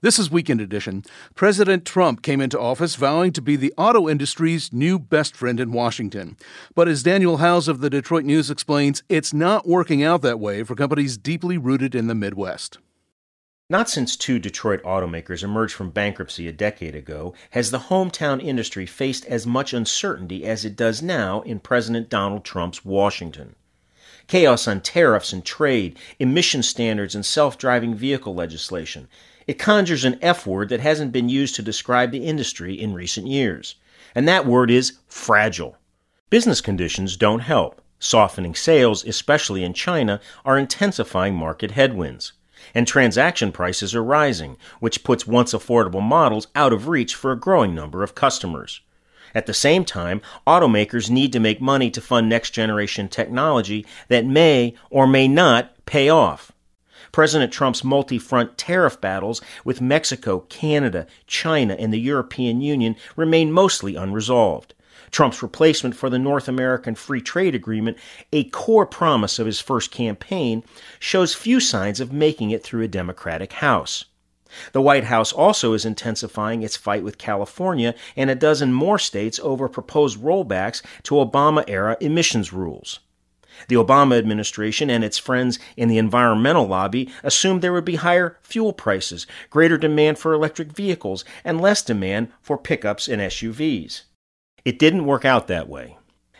This is Weekend Edition. President Trump came into office vowing to be the auto industry's new best friend in Washington. But as Daniel Howes of the Detroit News explains, it's not working out that way for companies deeply rooted in the Midwest. Not since two Detroit automakers emerged from bankruptcy a decade ago has the hometown industry faced as much uncertainty as it does now in President Donald Trump's Washington. Chaos on tariffs and trade, emission standards, and self driving vehicle legislation it conjures an F word that hasn't been used to describe the industry in recent years. And that word is fragile. Business conditions don't help. Softening sales, especially in China, are intensifying market headwinds. And transaction prices are rising, which puts once affordable models out of reach for a growing number of customers. At the same time, automakers need to make money to fund next generation technology that may or may not pay off. President Trump's multi front tariff battles with Mexico, Canada, China, and the European Union remain mostly unresolved. Trump's replacement for the North American Free Trade Agreement, a core promise of his first campaign, shows few signs of making it through a Democratic House. The White House also is intensifying its fight with California and a dozen more states over proposed rollbacks to Obama era emissions rules. The Obama administration and its friends in the environmental lobby assumed there would be higher fuel prices, greater demand for electric vehicles, and less demand for pickups and SUVs. It didn't work out that way.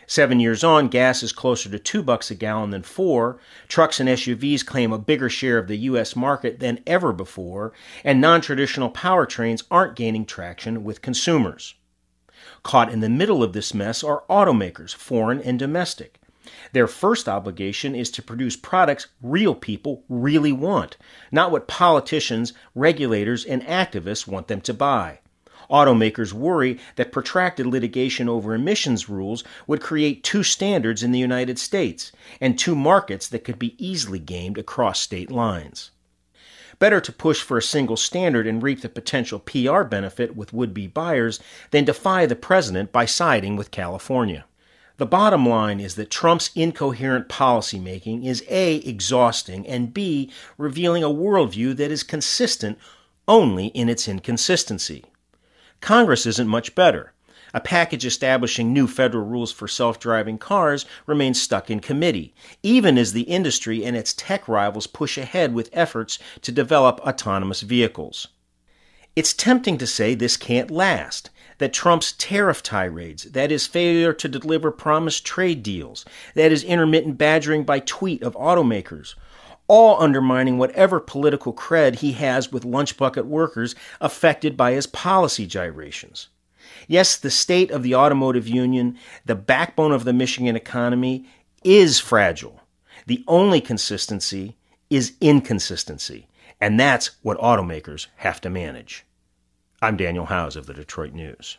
Seven years on, gas is closer to two bucks a gallon than four. Trucks and SUVs claim a bigger share of the U.S. market than ever before, and non traditional powertrains aren't gaining traction with consumers. Caught in the middle of this mess are automakers, foreign and domestic. Their first obligation is to produce products real people really want, not what politicians, regulators, and activists want them to buy. Automakers worry that protracted litigation over emissions rules would create two standards in the United States and two markets that could be easily gamed across state lines. Better to push for a single standard and reap the potential PR benefit with would be buyers than defy the president by siding with California. The bottom line is that Trump's incoherent policymaking is A, exhausting, and B, revealing a worldview that is consistent only in its inconsistency. Congress isn't much better. A package establishing new federal rules for self driving cars remains stuck in committee, even as the industry and its tech rivals push ahead with efforts to develop autonomous vehicles. It's tempting to say this can't last, that Trump's tariff tirades, that is failure to deliver promised trade deals, that is intermittent badgering by tweet of automakers, all undermining whatever political cred he has with lunch bucket workers affected by his policy gyrations. Yes, the state of the automotive union, the backbone of the Michigan economy, is fragile. The only consistency is inconsistency, and that's what automakers have to manage. I'm Daniel Howes of the Detroit News.